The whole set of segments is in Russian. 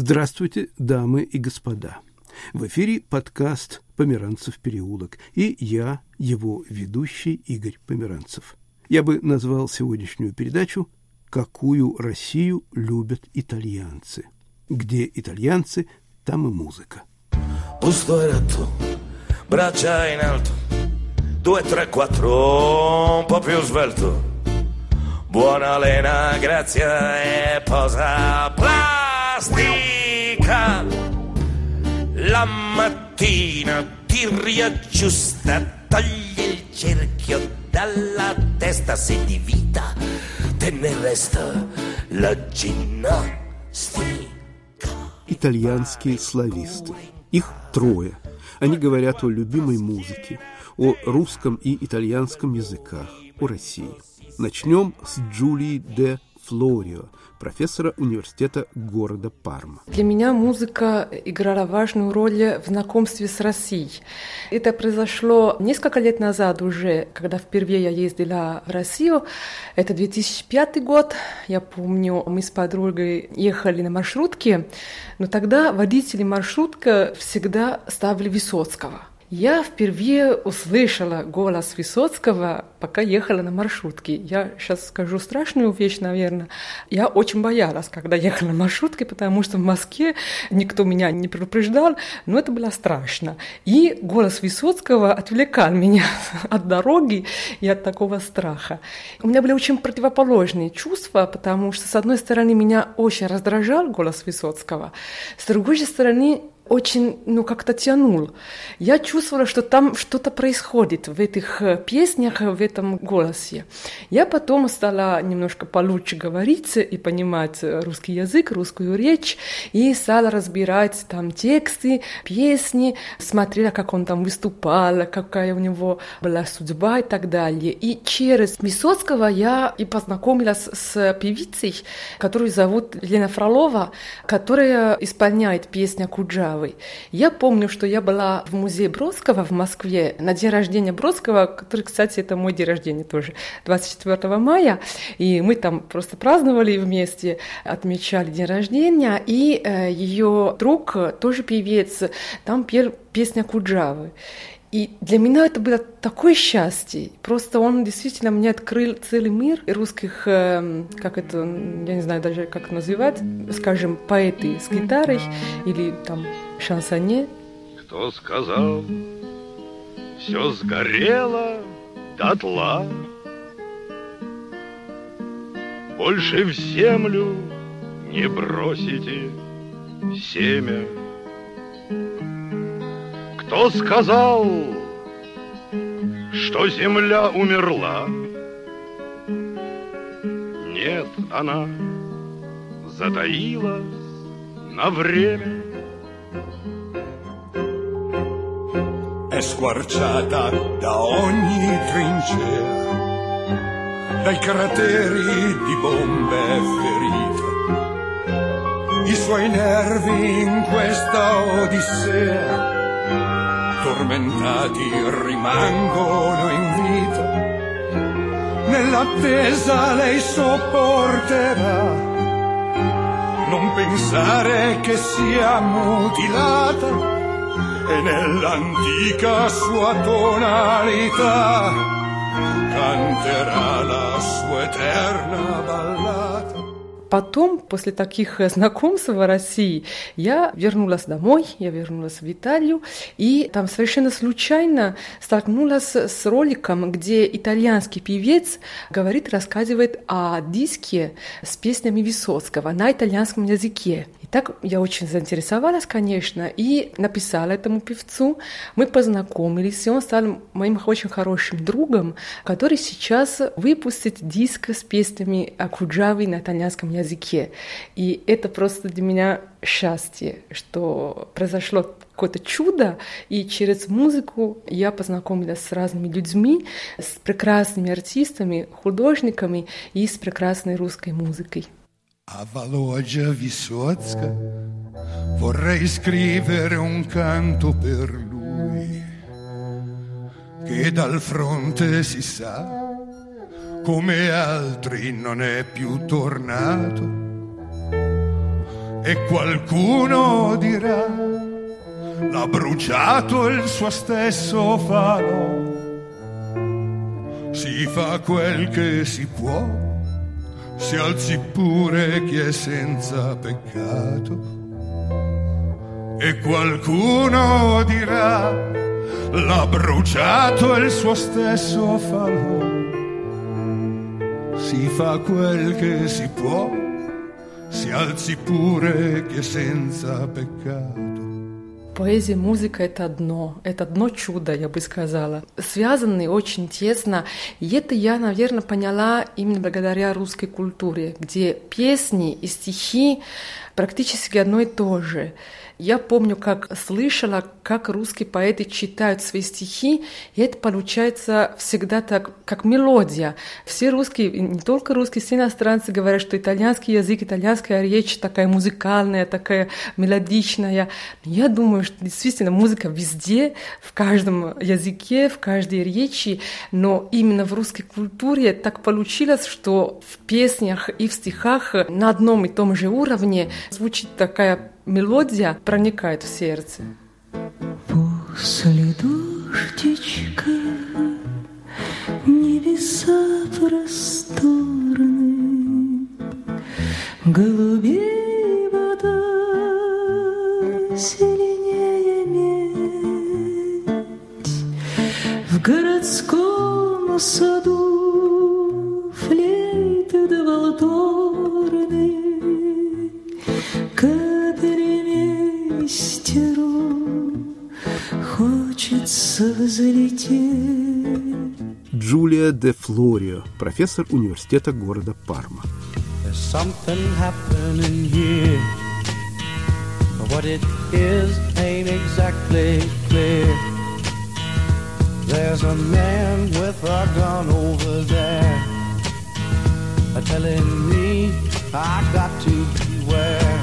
Здравствуйте, дамы и господа. В эфире подкаст «Померанцев переулок» и я, его ведущий Игорь Померанцев. Я бы назвал сегодняшнюю передачу «Какую Россию любят итальянцы». Где итальянцы, там и музыка. Braccia in alto, due, tre, quattro, un po' più svelto. Buona lena, grazia e posa plastica. La mattina ti riaggiusta, togli il cerchio dalla testa, se di vita te ne resta la ginnastica. итальянские слависты. Их трое. Они говорят о любимой музыке, о русском и итальянском языках, о России. Начнем с Джулии де Флорио, профессора университета города Парма. Для меня музыка играла важную роль в знакомстве с Россией. Это произошло несколько лет назад уже, когда впервые я ездила в Россию. Это 2005 год. Я помню, мы с подругой ехали на маршрутке, но тогда водители маршрутка всегда ставили Высоцкого – я впервые услышала голос Высоцкого, пока ехала на маршрутке. Я сейчас скажу страшную вещь, наверное. Я очень боялась, когда ехала на маршрутке, потому что в Москве никто меня не предупреждал, но это было страшно. И голос Высоцкого отвлекал меня от дороги и от такого страха. У меня были очень противоположные чувства, потому что, с одной стороны, меня очень раздражал голос Высоцкого, с другой же стороны, очень, ну, как-то тянул. Я чувствовала, что там что-то происходит в этих э, песнях, в этом голосе. Я потом стала немножко получше говорить и понимать русский язык, русскую речь, и стала разбирать там тексты, песни, смотрела, как он там выступал, какая у него была судьба и так далее. И через Высоцкого я и познакомилась с певицей, которую зовут Лена Фролова, которая исполняет песню Куджава Кудрявой. Я помню, что я была в музее Бродского в Москве на день рождения Бродского, который, кстати, это мой день рождения тоже, 24 мая, и мы там просто праздновали вместе, отмечали день рождения, и э, ее друг, тоже певец, там пел песня Куджавы. И для меня это было такое счастье. Просто он действительно мне открыл целый мир русских, э, как это, я не знаю даже как называть, скажем, поэты с гитарой или там шансоне. Кто сказал, все сгорело дотла, Больше в землю не бросите семя. Кто сказал, что земля умерла? Нет, она затаилась на время. è squarciata da ogni trincea, dai crateri di bombe ferite. I suoi nervi in questa odissea, tormentati, rimangono in vita. Nell'attesa lei sopporterà. Non pensare che sia mutilata e nell'antica sua tonalità canterà la sua eterna ballata. Потом, после таких э, знакомств в России, я вернулась домой, я вернулась в Италию, и там совершенно случайно столкнулась с роликом, где итальянский певец говорит, рассказывает о диске с песнями Высоцкого на итальянском языке. И так я очень заинтересовалась, конечно, и написала этому певцу. Мы познакомились, и он стал моим очень хорошим другом, который сейчас выпустит диск с песнями Акуджавы на итальянском языке языке. И это просто для меня счастье, что произошло какое-то чудо, и через музыку я познакомилась с разными людьми, с прекрасными артистами, художниками и с прекрасной русской музыкой. A Valoggia Visozca vorrei scrivere un canto per lui che dal fronte si sa come altri non è più tornato e qualcuno dirà l'ha bruciato il suo stesso falo. Si fa quel che si può, si alzi pure chi è senza peccato. E qualcuno dirà l'ha bruciato il suo stesso falo. Si fa quel che si può, si alzi pure chi è senza peccato. Поэзия, музыка — это одно, это одно чудо, я бы сказала. Связаны очень тесно, и это я, наверное, поняла именно благодаря русской культуре, где песни и стихи практически одно и то же. Я помню, как слышала, как русские поэты читают свои стихи, и это получается всегда так, как мелодия. Все русские, не только русские, все иностранцы говорят, что итальянский язык, итальянская речь такая музыкальная, такая мелодичная. Я думаю, что действительно музыка везде, в каждом языке, в каждой речи, но именно в русской культуре так получилось, что в песнях и в стихах на одном и том же уровне звучит такая мелодия проникает в сердце. После дождичка небеса просторны, голубей вода зеленее медь. В городском саду флейты да валторны, Джулия де Флорио, профессор университета города Парма. There's something happening here. But what it is ain't exactly clear. There's a man with a gun over there. Telling me I got to beware.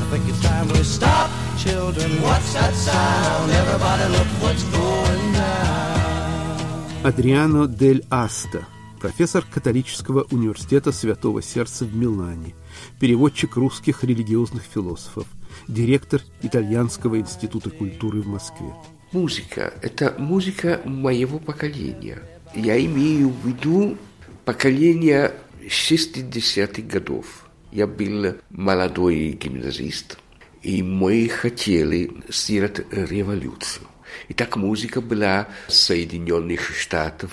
I think it's time we stop, children. What's that sound? Everybody look what's going down. Адриано дель Аста, профессор католического университета Святого Сердца в Милане, переводчик русских религиозных философов, директор Итальянского института культуры в Москве. Музыка – это музыка моего поколения. Я имею в виду поколение 60-х годов. Я был молодой гимназист, и мы хотели сделать революцию. И так музыка была Соединенных Штатов,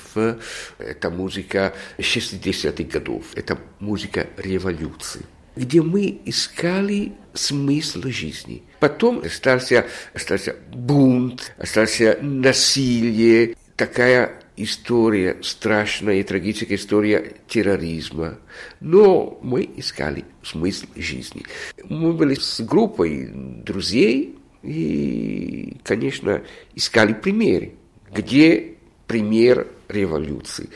это музыка 60-х годов, это музыка революции, где мы искали смысл жизни. Потом остался, остался бунт, остался насилие, такая история, страшная и трагическая история терроризма. Но мы искали смысл жизни. Мы были с группой друзей и, конечно, искали примеры. Где пример революции?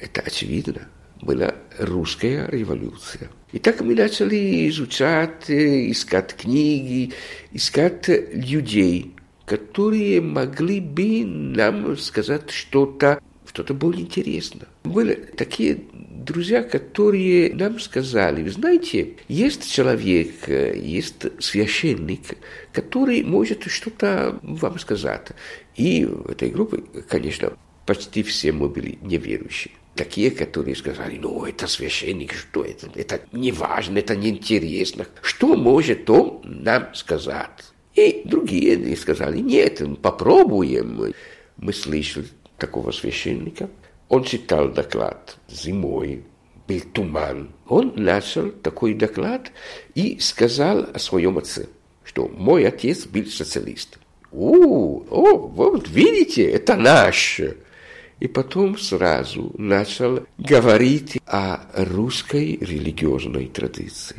Это очевидно. Была русская революция. И так мы начали изучать, искать книги, искать людей, которые могли бы нам сказать что-то что-то более интересное. Были такие друзья, которые нам сказали, вы знаете, есть человек, есть священник, который может что-то вам сказать. И в этой группе, конечно, почти все мы были неверующие. Такие, которые сказали, ну, это священник, что это? Это не важно, это неинтересно. Что может он нам сказать? И другие сказали, нет, попробуем. Мы слышали такого священника. Он читал доклад зимой, был туман. Он начал такой доклад и сказал о своем отце, что мой отец был социалист. О, о, вот видите, это наш. И потом сразу начал говорить о русской религиозной традиции.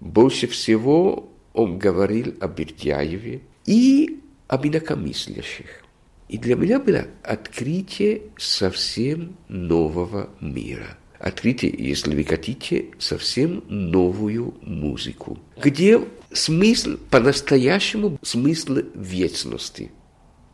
Больше всего он говорил о Бердяеве и об инакомыслящих. И для меня было открытие совсем нового мира. Открытие, если вы хотите, совсем новую музыку, где смысл, по-настоящему смысл вечности.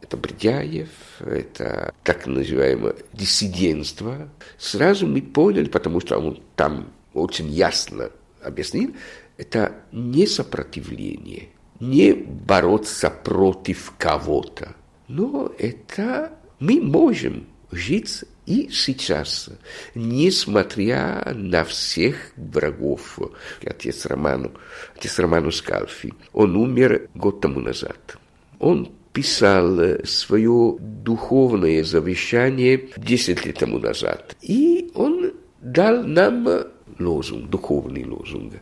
Это Бердяев, это так называемое диссидентство. Сразу мы поняли, потому что он там очень ясно объяснил, это не сопротивление, не бороться против кого-то, но это мы можем жить и сейчас, несмотря на всех врагов, отец Роману, отец Роману Скальфи, он умер год тому назад. Он писал свое духовное завещание 10 лет тому назад. И он дал нам лозунг, духовный лозунг.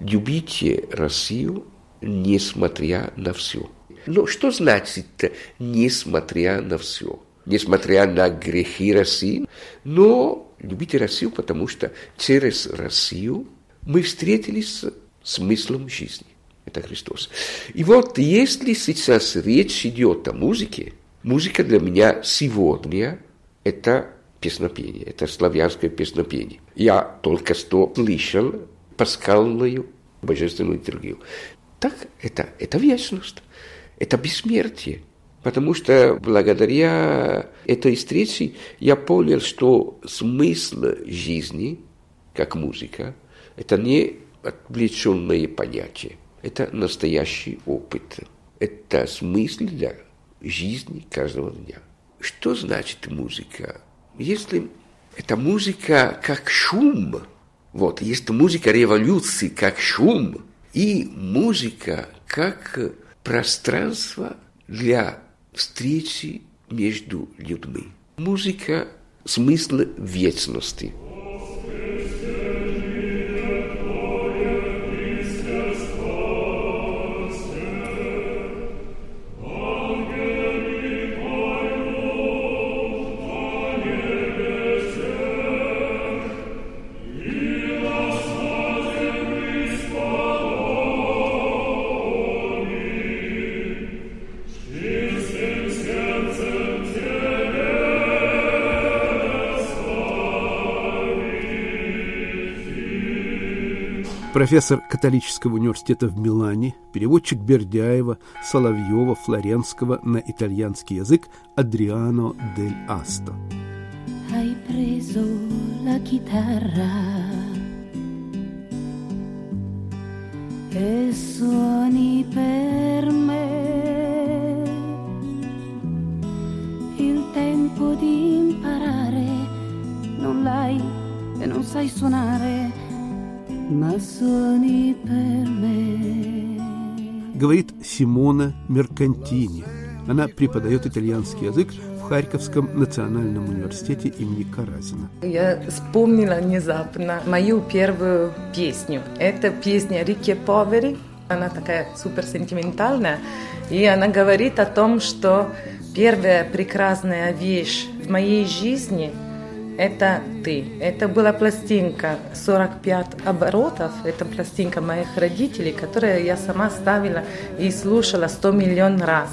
Любите Россию, несмотря на все. Но что значит несмотря на все? Несмотря на грехи России, но любите Россию, потому что через Россию мы встретились с смыслом жизни. Это Христос. И вот если сейчас речь идет о музыке, музыка для меня сегодня – это песнопение, это славянское песнопение. Я только что слышал пасхальную божественную литургию. Так это, это вечность, это бессмертие. Потому что благодаря этой встрече я понял, что смысл жизни, как музыка, это не отвлеченное понятие, это настоящий опыт. Это смысл для жизни каждого дня. Что значит музыка? Если это музыка как шум, вот, есть музыка революции как шум, и музыка как пространство для встречи между людьми. Музыка – смысл вечности – профессор католического университета в Милане, переводчик Бердяева, Соловьева, Флоренского на итальянский язык Адриано дель Асто. E suoni per me il tempo di imparare non l'hai e non sai suonare ma suoni per me. Говорит Симона Меркантини. Она преподает итальянский язык в Харьковском национальном университете имени Каразина. Я вспомнила внезапно мою первую песню. Это песня «Рики Повери». Она такая супер сентиментальная. И она говорит о том, что первая прекрасная вещь в моей жизни – это ты. Это была пластинка 45 оборотов. Это пластинка моих родителей, которую я сама ставила и слушала 100 миллион раз.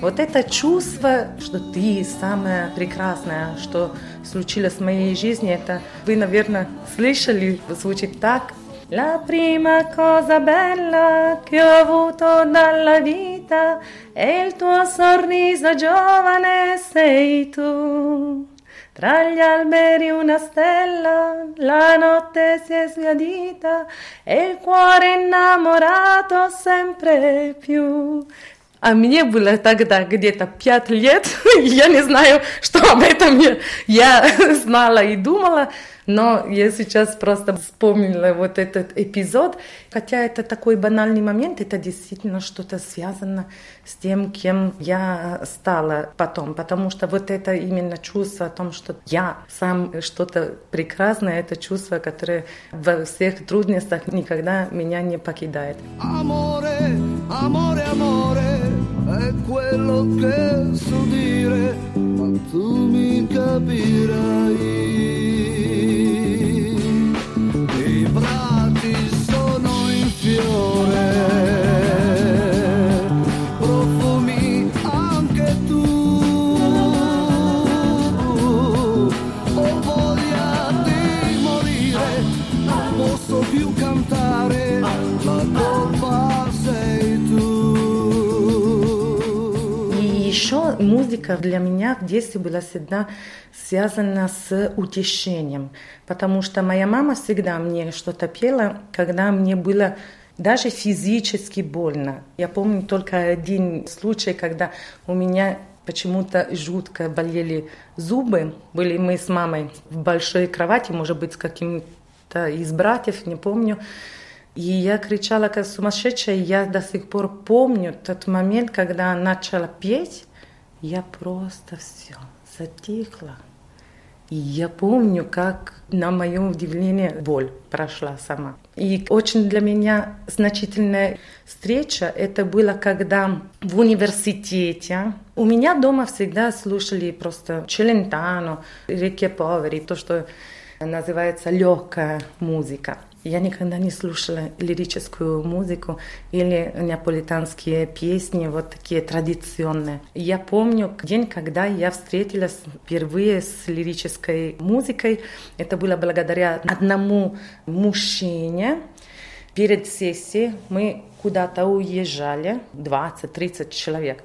Вот это чувство, что ты самая прекрасная, что случилось в моей жизни, это вы, наверное, слышали, звучит так. La prima cosa bella che ho avuto dalla vita è il tuo sorriso giovane sei tu. Tra gli alberi una stella, la notte si è sbiadita e il cuore innamorato sempre più. А мне было тогда где-то пять лет, я не знаю, что об этом я, я знала и думала, но я сейчас просто вспомнила вот этот эпизод, хотя это такой банальный момент, это действительно что-то связано с тем, кем я стала потом, потому что вот это именно чувство о том, что я сам что-то прекрасное, это чувство, которое во всех трудностях никогда меня не покидает. Amore, amore, amore, è quello che so dire, ma tu mi capirai. Музыка для меня в детстве была всегда связана с утешением, потому что моя мама всегда мне что-то пела, когда мне было даже физически больно. Я помню только один случай, когда у меня почему-то жутко болели зубы. Были мы с мамой в большой кровати, может быть, с каким-то из братьев, не помню. И я кричала как сумасшедшая. Я до сих пор помню тот момент, когда начала петь. Я просто все затихла. И я помню, как на мое удивление боль прошла сама. И очень для меня значительная встреча это было, когда в университете у меня дома всегда слушали просто Челентано, Рикки Повери, то, что называется легкая музыка. Я никогда не слушала лирическую музыку или неаполитанские песни, вот такие традиционные. Я помню день, когда я встретилась впервые с лирической музыкой. Это было благодаря одному мужчине. Перед сессией мы куда-то уезжали, 20-30 человек.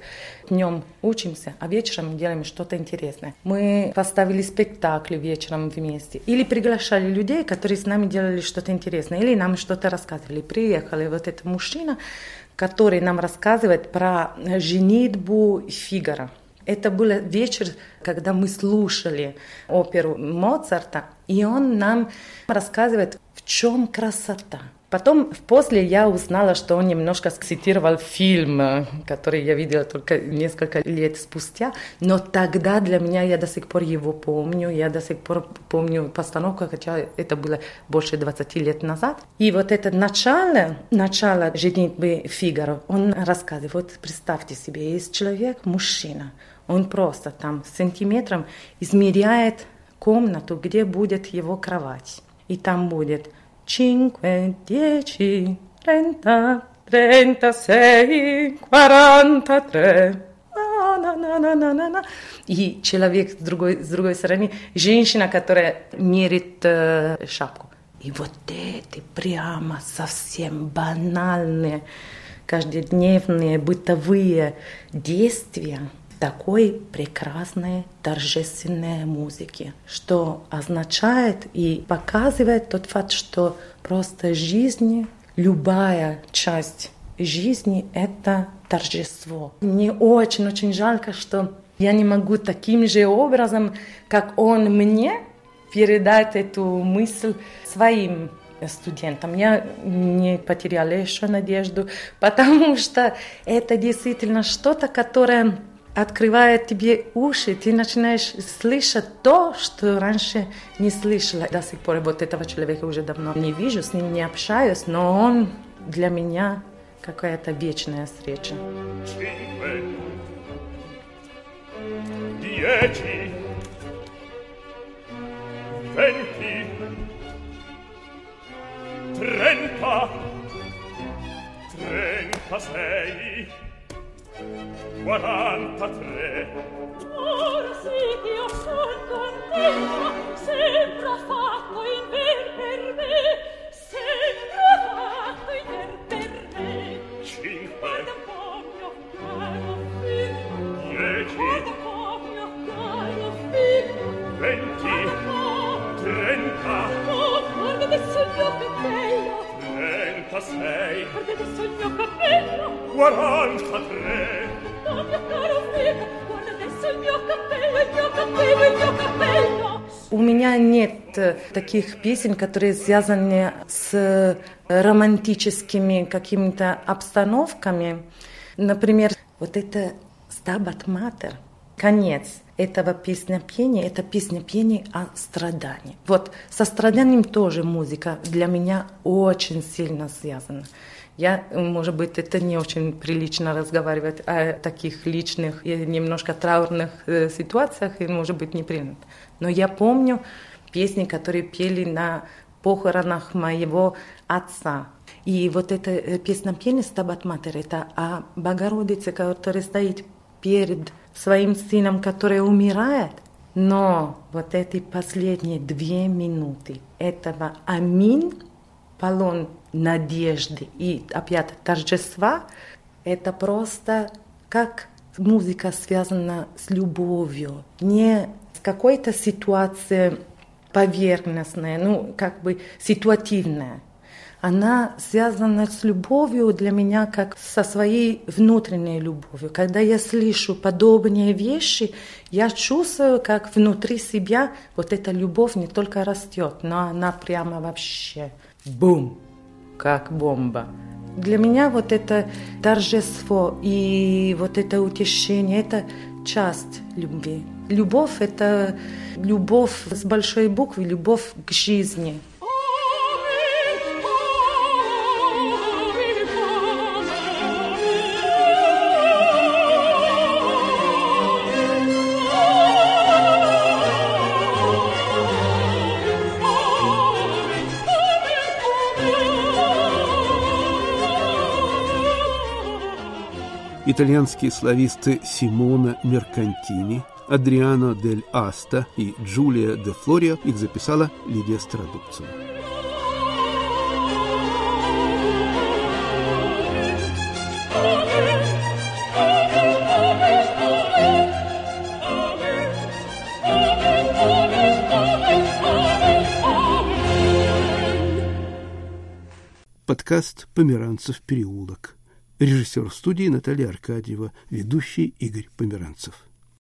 Днем учимся, а вечером делаем что-то интересное. Мы поставили спектакль вечером вместе. Или приглашали людей, которые с нами делали что-то интересное. Или нам что-то рассказывали. Приехали вот этот мужчина, который нам рассказывает про женитьбу Фигара. Это был вечер, когда мы слушали оперу Моцарта, и он нам рассказывает, в чем красота – Потом, после я узнала, что он немножко цитировал фильм, э, который я видела только несколько лет спустя, но тогда для меня я до сих пор его помню, я до сих пор помню постановку, хотя это было больше 20 лет назад. И вот это начало, начало женитьбы Фигаро, он рассказывает, вот представьте себе, есть человек, мужчина, он просто там сантиметром измеряет комнату, где будет его кровать. И там будет cinque, dieci, trenta, trentasei, quaranta-tre. И человек с другой, с другой стороны, женщина, которая мерит э, шапку. И вот эти прямо совсем банальные, каждодневные, бытовые действия – такой прекрасной торжественной музыки, что означает и показывает тот факт, что просто жизнь, любая часть жизни — это торжество. Мне очень-очень жалко, что я не могу таким же образом, как он мне, передать эту мысль своим студентам. Я не потеряла еще надежду, потому что это действительно что-то, которое открывает тебе уши, ты начинаешь слышать то, что раньше не слышала. До сих пор вот этого человека уже давно не вижу, с ним не общаюсь, но он для меня какая-то вечная встреча. Dieci, venti, trenta, trentasei, quarantatré. Ora sì che io son contenta, sembra fatto in ver per me, sembra fatto in ver per me. Cinque. Guarda un po' mio caro figlio. Dieci. Guarda un po' mio caro figlio. Venti. Trenta. Oh, guarda adesso il mio cappello. Trentasei. Guarda adesso il mio cappello. Quarantatré. У меня нет э, таких песен, которые связаны с романтическими какими-то обстановками. Например, вот это «Стабат Матер», конец этого песня пения, это песня пения о страдании. Вот со страданием тоже музыка для меня очень сильно связана. Я, может быть, это не очень прилично разговаривать о таких личных и немножко траурных э, ситуациях, и, может быть, не принято. Но я помню песни, которые пели на похоронах моего отца. И вот эта э, песня пения «Стабат Матер» — это о Богородице, которая стоит перед своим сыном, который умирает, но вот эти последние две минуты этого «Аминь» полон надежды и опять торжества, это просто как музыка связана с любовью, не с какой-то ситуацией поверхностной, ну, как бы ситуативная, она связана с любовью для меня как со своей внутренней любовью. Когда я слышу подобные вещи, я чувствую, как внутри себя вот эта любовь не только растет, но она прямо вообще. Бум, как бомба. Для меня вот это торжество и вот это утешение, это часть любви. Любовь – это любовь с большой буквы, любовь к жизни. Итальянские слависты Симона Меркантини, Адриано дель Аста и Джулия де Флорио их записала Лидия Стародубцева. Подкаст «Померанцев переулок». Режиссер студии Наталья Аркадьева, ведущий Игорь Померанцев.